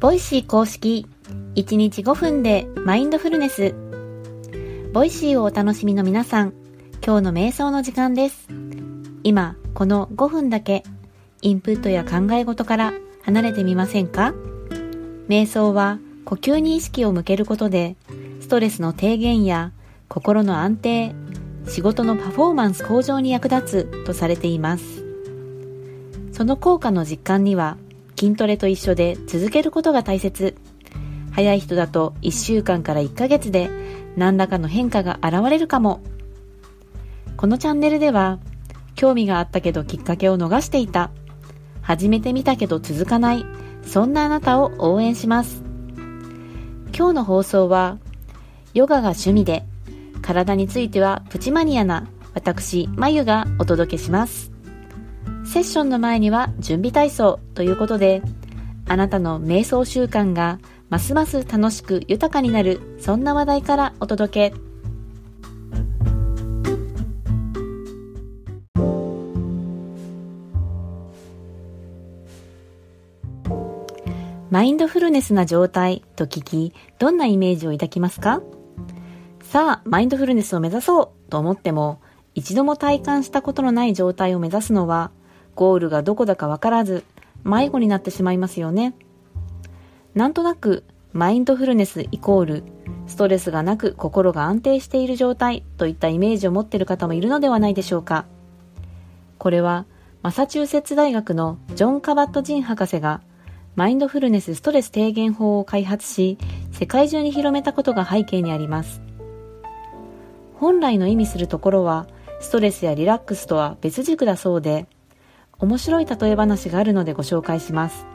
ボイシー公式。1日5分でマインドフルネス。ボイシーをお楽しみの皆さん今日の瞑想の時間です。今この5分だけインプットや考え事から離れてみませんか？瞑想は呼吸に意識を向けることでストレスの低減や心の安定仕事のパフォーマンス向上に役立つとされています。その効果の実感には筋トレと一緒で続けることが大切。早い人だと1週間から1ヶ月で何らかの変化が現れるかも。このチャンネルでは興味があったけどきっかけを逃していた。始めてみたけど続かない。そんなあなたを応援します。今日の放送はヨガが趣味で体についてはプチマニアな私、まゆがお届けします。セッションの前には準備体操ということで、あなたの瞑想習慣がますます楽しく豊かになる、そんな話題からお届け。マインドフルネスな状態と聞き、どんなイメージを抱きますか？さあ、マインドフルネスを目指そうと思っても、一度も体感したことのない状態を目指すのはゴールがどこだかわからず、迷子になってしまいますよね。なんとなく、マインドフルネスイコール、ストレスがなく心が安定している状態といったイメージを持っている方もいるのではないでしょうか。これは、マサチューセッツ大学のジョン・カバット・ジン博士が、マインドフルネスストレス低減法を開発し、世界中に広めたことが背景にあります。本来の意味するところは、ストレスやリラックスとは別軸だそうで、面白い例え話があるのでご紹介します。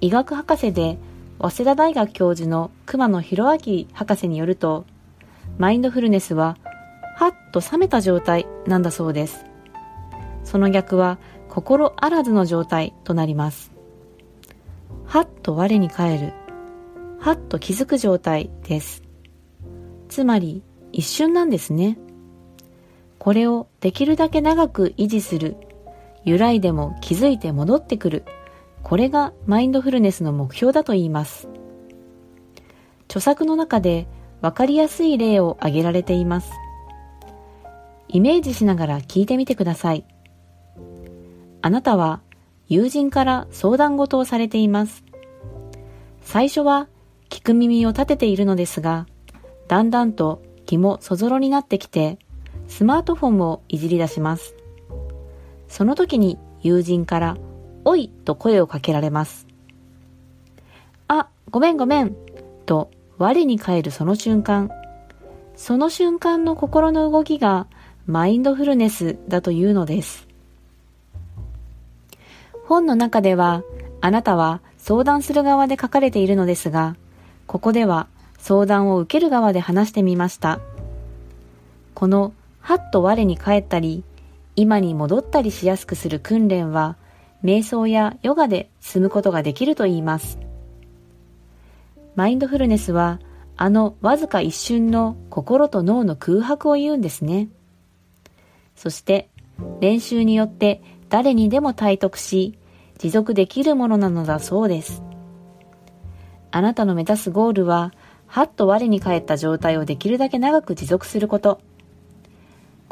医学博士で早稲田大学教授の熊野博明博士によると、マインドフルネスは、はっと冷めた状態なんだそうです。その逆は、心あらずの状態となります。はっと我に返る。はっと気づく状態です。つまり、一瞬なんですね。これをできるだけ長く維持する揺らいでも気づいて戻ってくる。これがマインドフルネスの目標だと言います。著作の中で分かりやすい例を挙げられています。イメージしながら聞いてみてください。あなたは友人から相談事をされています。最初は聞く耳を立てているのですが、だんだんと気もそぞろになってきて、スマートフォンをいじり出します。その時に友人から、おいと声をかけられます。あ、ごめんごめんと我に返るその瞬間、その瞬間の心の動きがマインドフルネスだというのです。本の中では、あなたは相談する側で書かれているのですが、ここでは相談を受ける側で話してみました。この、はっと我に返ったり、今に戻ったりしやすくする訓練は、瞑想やヨガで積むことができると言います。マインドフルネスは、あのわずか一瞬の心と脳の空白を言うんですね。そして、練習によって誰にでも体得し、持続できるものなのだそうです。あなたの目指すゴールは、はっと我に返った状態をできるだけ長く持続すること。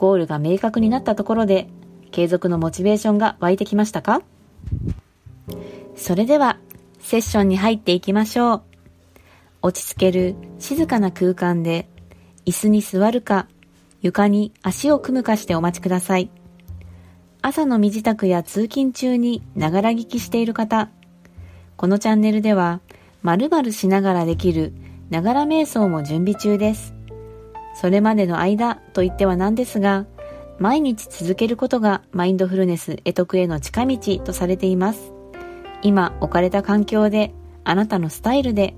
ゴールが明確になったところで、継続のモチベーションが湧いてきましたか？それでは、セッションに入っていきましょう。落ち着ける静かな空間で、椅子に座るか、床に足を組むかしてお待ちください。朝の身支度や通勤中にながら聞きしている方、このチャンネルでは、〇〇しながらできるながら瞑想も準備中です。それまでの間と言ってはなんですが、毎日続けることがマインドフルネス得得への近道とされています。今置かれた環境で、あなたのスタイルで、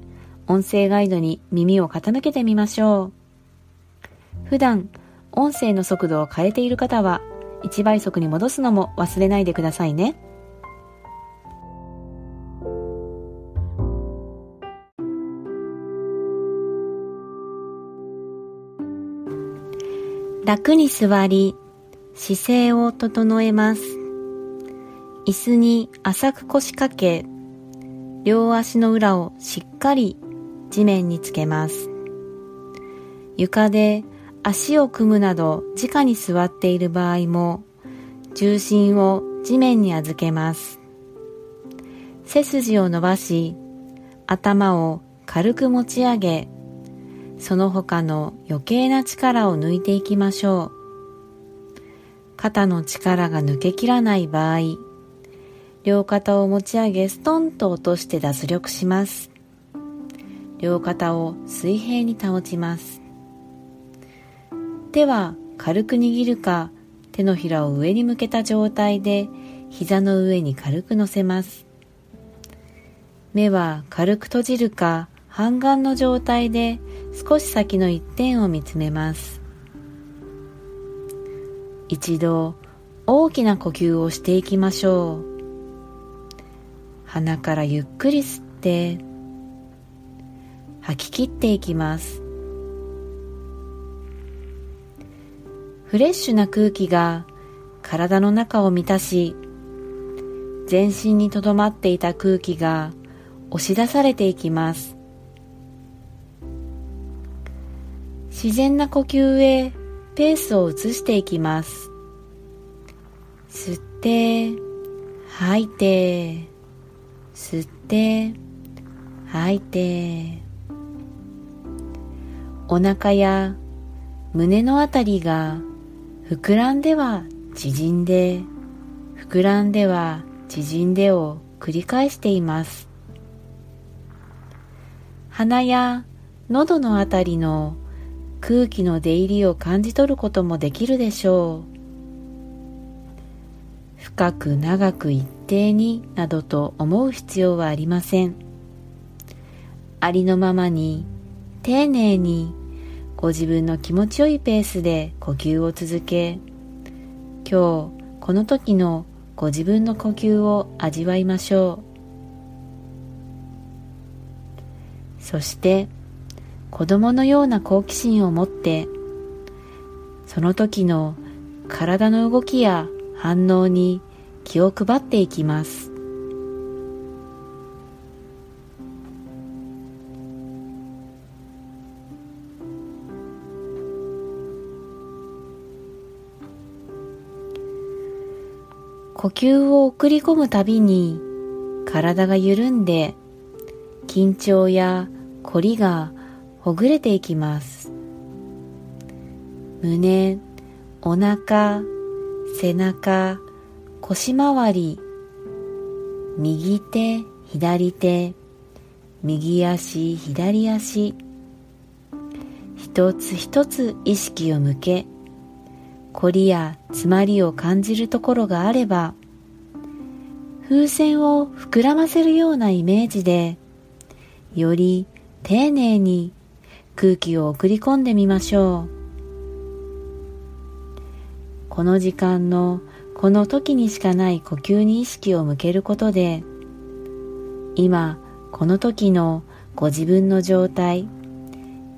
音声ガイドに耳を傾けてみましょう。普段、音声の速度を変えている方は、1倍速に戻すのも忘れないでくださいね。楽に座り、姿勢を整えます。椅子に浅く腰掛け、両足の裏をしっかり地面につけます。床で足を組むなど直に座っている場合も重心を地面に預けます。背筋を伸ばし頭を軽く持ち上げその他の余計な力を抜いていきましょう。肩の力が抜けきらない場合、両肩を持ち上げストンと落として脱力します。両肩を水平に保ちます。手は軽く握るか手のひらを上に向けた状態で膝の上に軽く乗せます。目は軽く閉じるか半眼の状態で少し先の一点を見つめます。一度大きな呼吸をしていきましょう。鼻からゆっくり吸って吐き切っていきます。フレッシュな空気が体の中を満たし全身にとどまっていた空気が押し出されていきます。自然な呼吸へペースを移していきます。吸って吐いて吸って吐いて。お腹や胸のあたりが膨らんでは縮んで膨らんでは縮んでを繰り返しています。鼻や喉のあたりの空気の出入りを感じ取ることもできるでしょう。深く長く一定になどと思う必要はありません。ありのままに丁寧にご自分の気持ちよいペースで呼吸を続け今日この時のご自分の呼吸を味わいましょう。そして子供のような好奇心を持ってその時の体の動きや反応に気を配っていきます。呼吸を送り込むたびに体が緩んで緊張や凝りがほぐれていきます。胸お腹背中腰回り。右手左手。右足左足。一つ一つ意識を向け。凝りや詰まりを感じるところがあれば風船を膨らませるようなイメージでより丁寧に空気を送り込んでみましょうこの時間のこの時にしかない呼吸に意識を向けることで今この時のご自分の状態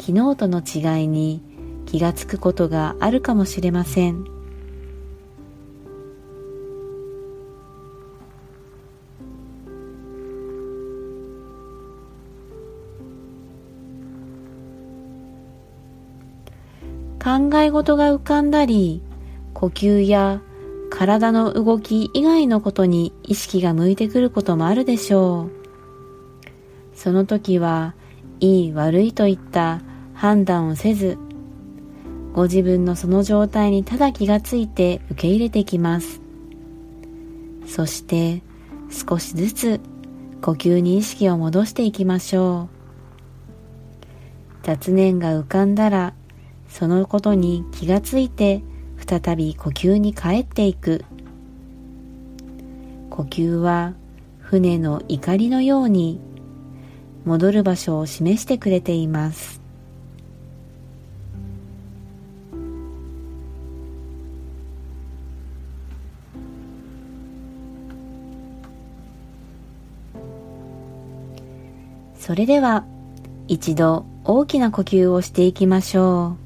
昨日との違いに気がつくことがあるかもしれません。考え事が浮かんだり、呼吸や体の動き以外のことに意識が向いてくることもあるでしょう。その時は、いい悪いといった判断をせず、ご自分のその状態にただ気がついて受け入れてきます。そして少しずつ呼吸に意識を戻していきましょう。雑念が浮かんだらそのことに気がついて再び呼吸に帰っていく。呼吸は船の怒りのように戻る場所を示してくれています。それでは一度大きな呼吸をしていきましょう。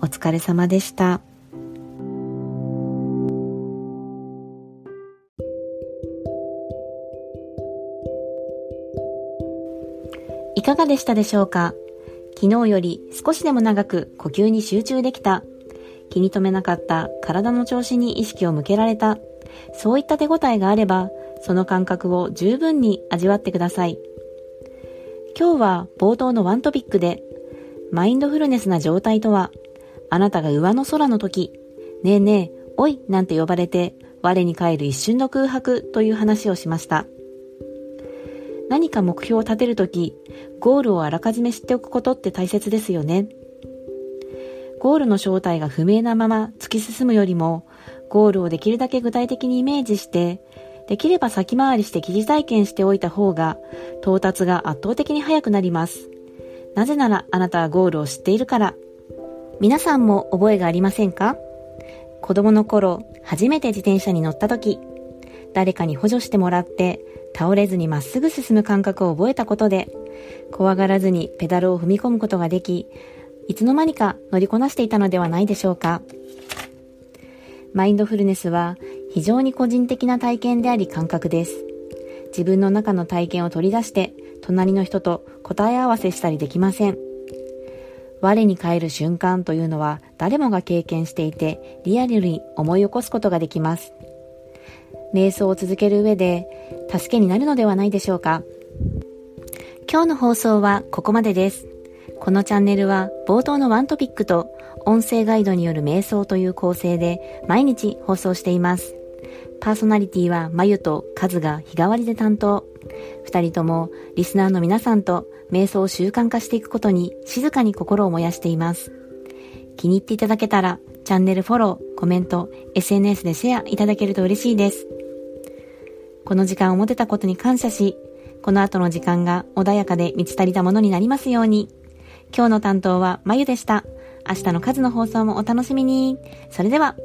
お疲れ様でしたいかがでしたでしょうか？昨日より少しでも長く呼吸に集中できた気に留めなかった体の調子に意識を向けられた。そういった手応えがあれば、その感覚を十分に味わってください。今日は冒頭のワントピックで、マインドフルネスな状態とは、あなたが上の空の時、ねえねえ、おいなんて呼ばれて、我に返る一瞬の空白という話をしました。何か目標を立てるとき、ゴールをあらかじめ知っておくことって大切ですよね。ゴールの正体が不明なまま突き進むよりも、ゴールをできるだけ具体的にイメージして、できれば先回りして疑似体験しておいた方が、到達が圧倒的に速くなります。なぜならあなたはゴールを知っているから。皆さんも覚えがありませんか？子供の頃、初めて自転車に乗った時、誰かに補助してもらって、倒れずにまっすぐ進む感覚を覚えたことで、怖がらずにペダルを踏み込むことができ、いつの間にか乗りこなしていたのではないでしょうか？マインドフルネスは非常に個人的な体験であり感覚です。自分の中の体験を取り出して隣の人と答え合わせしたりできません。我に返る瞬間というのは誰もが経験していてリアルに思い起こすことができます。瞑想を続ける上で助けになるのではないでしょうか。今日の放送はここまでです。このチャンネルは冒頭のワントピックと音声ガイドによる瞑想という構成で毎日放送しています。パーソナリティはまゆとカズが日替わりで担当。二人ともリスナーの皆さんと瞑想を習慣化していくことに静かに心を燃やしています。気に入っていただけたらチャンネルフォロー、コメント、SNS でシェアいただけると嬉しいです。この時間を持てたことに感謝し、この後の時間が穏やかで満ち足りたものになりますように。今日の担当はまゆでした。明日の数の放送もお楽しみに。それでは。